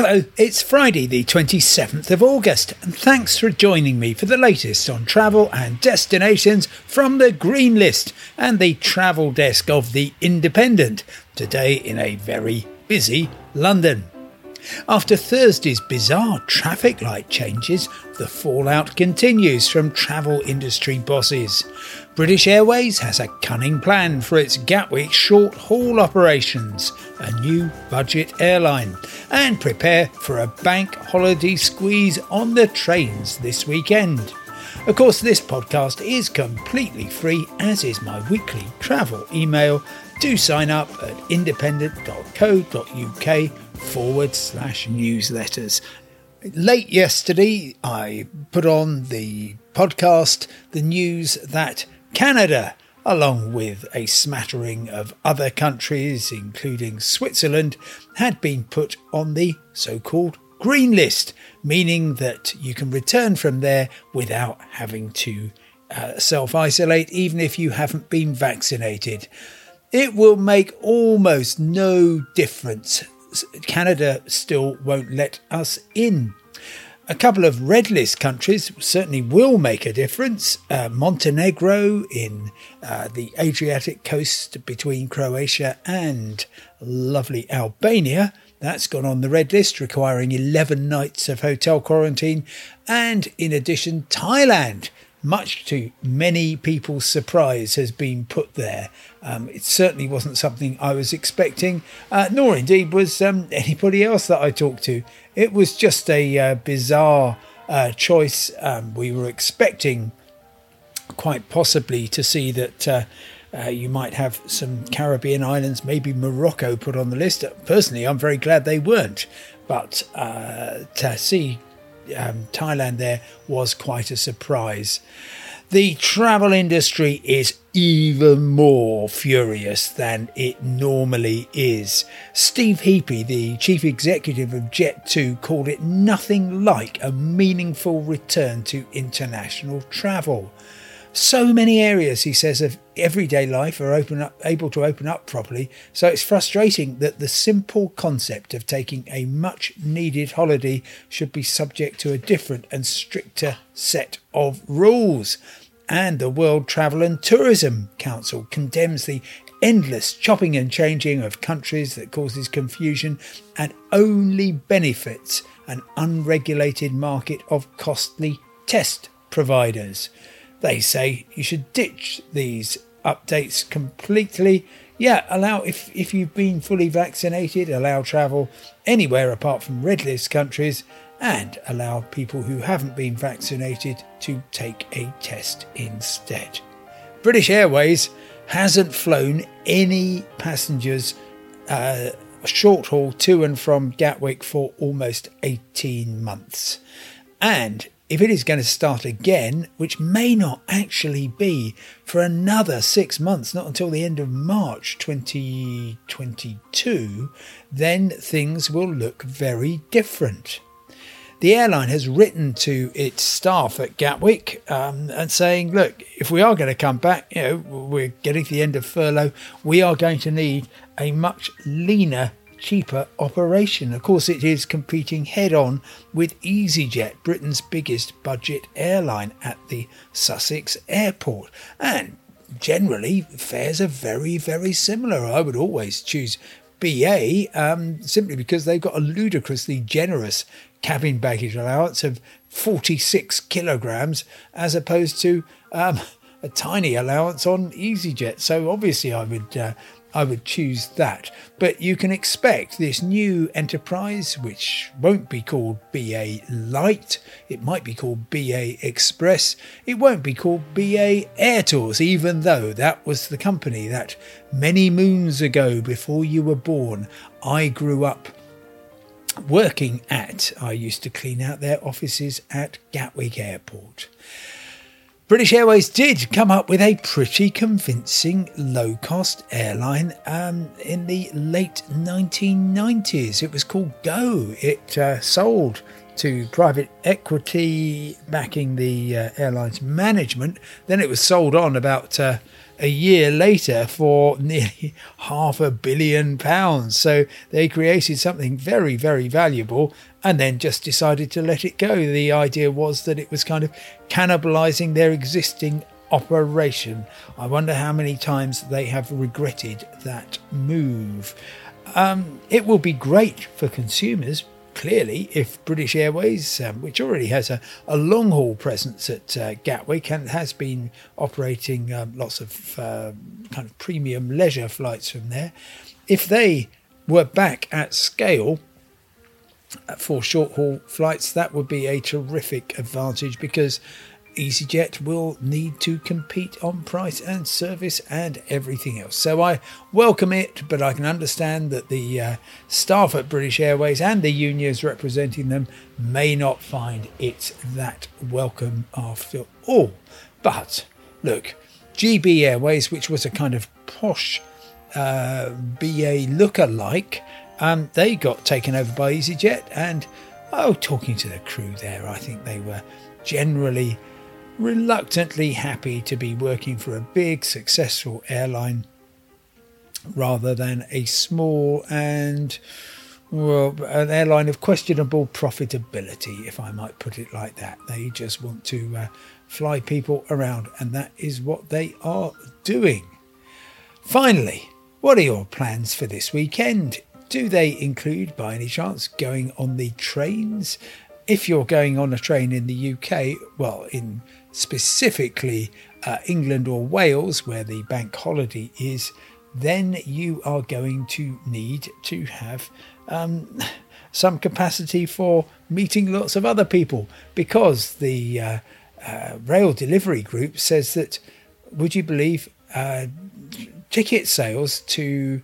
Hello, it's Friday, the 27th of August, and thanks for joining me for the latest on travel and destinations from the Green List and the travel desk of The Independent, today in a very busy London. After Thursday's bizarre traffic light changes, the fallout continues from travel industry bosses. British Airways has a cunning plan for its Gatwick short haul operations, a new budget airline, and prepare for a bank holiday squeeze on the trains this weekend. Of course, this podcast is completely free, as is my weekly travel email. Do sign up at independent.co.uk forward slash newsletters. Late yesterday, I put on the podcast the news that Canada, along with a smattering of other countries, including Switzerland, had been put on the so called green list, meaning that you can return from there without having to uh, self isolate, even if you haven't been vaccinated. It will make almost no difference Canada still won't let us in. A couple of red list countries certainly will make a difference. Uh, Montenegro in uh, the Adriatic coast between Croatia and lovely Albania. That's gone on the red list, requiring 11 nights of hotel quarantine. And in addition, Thailand much to many people's surprise, has been put there. Um, it certainly wasn't something I was expecting, uh, nor indeed was um, anybody else that I talked to. It was just a uh, bizarre uh, choice. Um, we were expecting quite possibly to see that. Uh, uh, you might have some Caribbean islands, maybe Morocco put on the list. Personally, I'm very glad they weren't. But uh, to see um, Thailand there was quite a surprise. The travel industry is even more furious than it normally is. Steve Heapy, the chief executive of Jet2, called it nothing like a meaningful return to international travel. So many areas, he says, of everyday life are open up, able to open up properly. So it's frustrating that the simple concept of taking a much needed holiday should be subject to a different and stricter set of rules. And the World Travel and Tourism Council condemns the endless chopping and changing of countries that causes confusion and only benefits an unregulated market of costly test providers. They say you should ditch these updates completely. Yeah, allow if if you've been fully vaccinated, allow travel anywhere apart from red list countries and allow people who haven't been vaccinated to take a test instead. British Airways hasn't flown any passengers uh, short haul to and from Gatwick for almost 18 months. And if it is going to start again, which may not actually be for another six months, not until the end of March 2022, then things will look very different. The airline has written to its staff at Gatwick um, and saying, look, if we are going to come back, you know, we're getting to the end of furlough, we are going to need a much leaner cheaper operation. Of course, it is competing head on with EasyJet, Britain's biggest budget airline at the Sussex airport. And generally, fares are very, very similar. I would always choose BA um, simply because they've got a ludicrously generous cabin baggage allowance of 46 kilograms as opposed to um, a tiny allowance on EasyJet. So obviously, I would uh, I would choose that. But you can expect this new enterprise, which won't be called BA Light, it might be called BA Express, it won't be called BA Air Tours, even though that was the company that many moons ago, before you were born, I grew up working at. I used to clean out their offices at Gatwick Airport. British Airways did come up with a pretty convincing low cost airline um, in the late 1990s. It was called Go. It uh, sold to private equity backing the uh, airline's management. Then it was sold on about uh, a year later for nearly half a billion pounds. So they created something very, very valuable and then just decided to let it go. The idea was that it was kind of cannibalizing their existing operation. I wonder how many times they have regretted that move. Um, it will be great for consumers clearly, if British Airways, um, which already has a, a long haul presence at uh, Gatwick and has been operating um, lots of uh, kind of premium leisure flights from there, if they were back at scale, for short haul flights, that would be a terrific advantage because EasyJet will need to compete on price and service and everything else. So I welcome it, but I can understand that the uh, staff at British Airways and the unions representing them may not find it that welcome after all. But look, GB Airways, which was a kind of posh uh, BA looker-like, um, they got taken over by EasyJet, and oh, talking to the crew there, I think they were generally reluctantly happy to be working for a big, successful airline rather than a small and well, an airline of questionable profitability, if I might put it like that. They just want to uh, fly people around, and that is what they are doing. Finally, what are your plans for this weekend? Do they include, by any chance, going on the trains? If you're going on a train in the UK, well, in specifically uh, England or Wales, where the bank holiday is, then you are going to need to have um, some capacity for meeting lots of other people because the uh, uh, rail delivery group says that, would you believe, uh, ticket sales to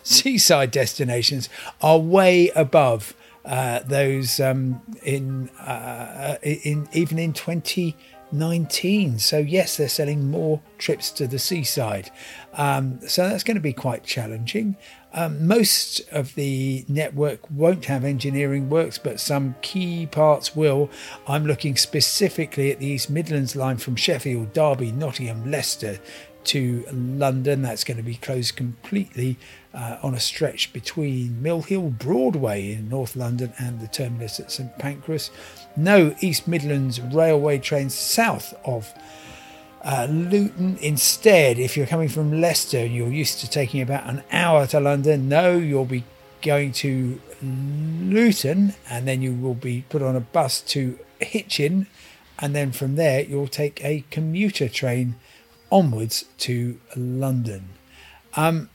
seaside destinations are way above uh, those um, in uh, in even in 2019. So, yes, they're selling more trips to the seaside. Um, so, that's going to be quite challenging. Um, most of the network won't have engineering works, but some key parts will. I'm looking specifically at the East Midlands line from Sheffield, Derby, Nottingham, Leicester to London. That's going to be closed completely uh, on a stretch between Mill Hill Broadway in North London and the terminus at St Pancras no East Midlands Railway trains south of uh, Luton. Instead, if you're coming from Leicester and you're used to taking about an hour to London, no, you'll be going to Luton and then you will be put on a bus to Hitchin, and then from there you'll take a commuter train onwards to London. Um,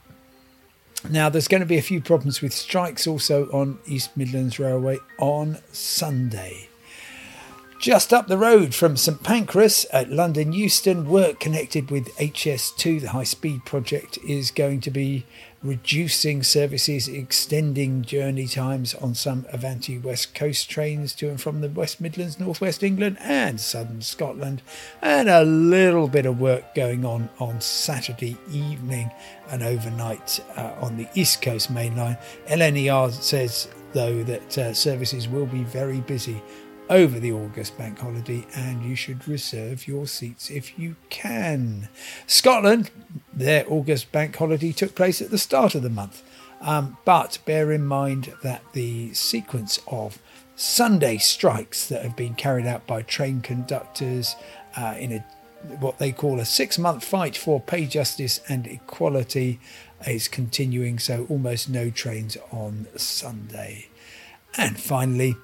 now, there's going to be a few problems with strikes also on East Midlands Railway on Sunday. Just up the road from St Pancras at London Euston, work connected with HS2, the high speed project, is going to be reducing services, extending journey times on some Avanti West Coast trains to and from the West Midlands, Northwest England, and southern Scotland, and a little bit of work going on on Saturday evening and overnight uh, on the East Coast mainline. LNER says, though, that uh, services will be very busy over the August bank holiday, and you should reserve your seats if you can. Scotland, their August bank holiday took place at the start of the month, um, but bear in mind that the sequence of Sunday strikes that have been carried out by train conductors uh, in a what they call a six month fight for pay justice and equality is continuing, so almost no trains on Sunday. And finally,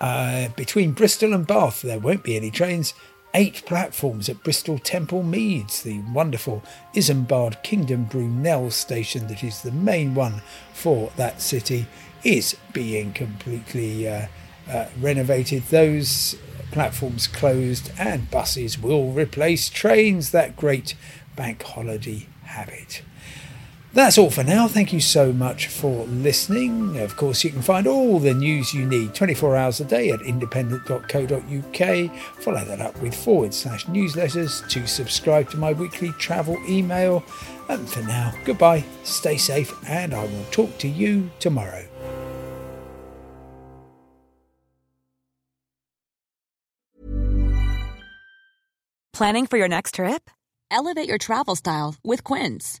uh, between Bristol and Bath, there won't be any trains eight platforms at Bristol Temple Meads, the wonderful Isambard Kingdom Brunel station that is the main one for that city, is being completely uh, uh, renovated. Those platforms closed and buses will replace trains, that great bank holiday habit. That's all for now. Thank you so much for listening. Of course, you can find all the news you need 24 hours a day at independent.co.uk. Follow that up with forward slash newsletters to subscribe to my weekly travel email. And for now, goodbye, stay safe, and I will talk to you tomorrow. Planning for your next trip? Elevate your travel style with Quince.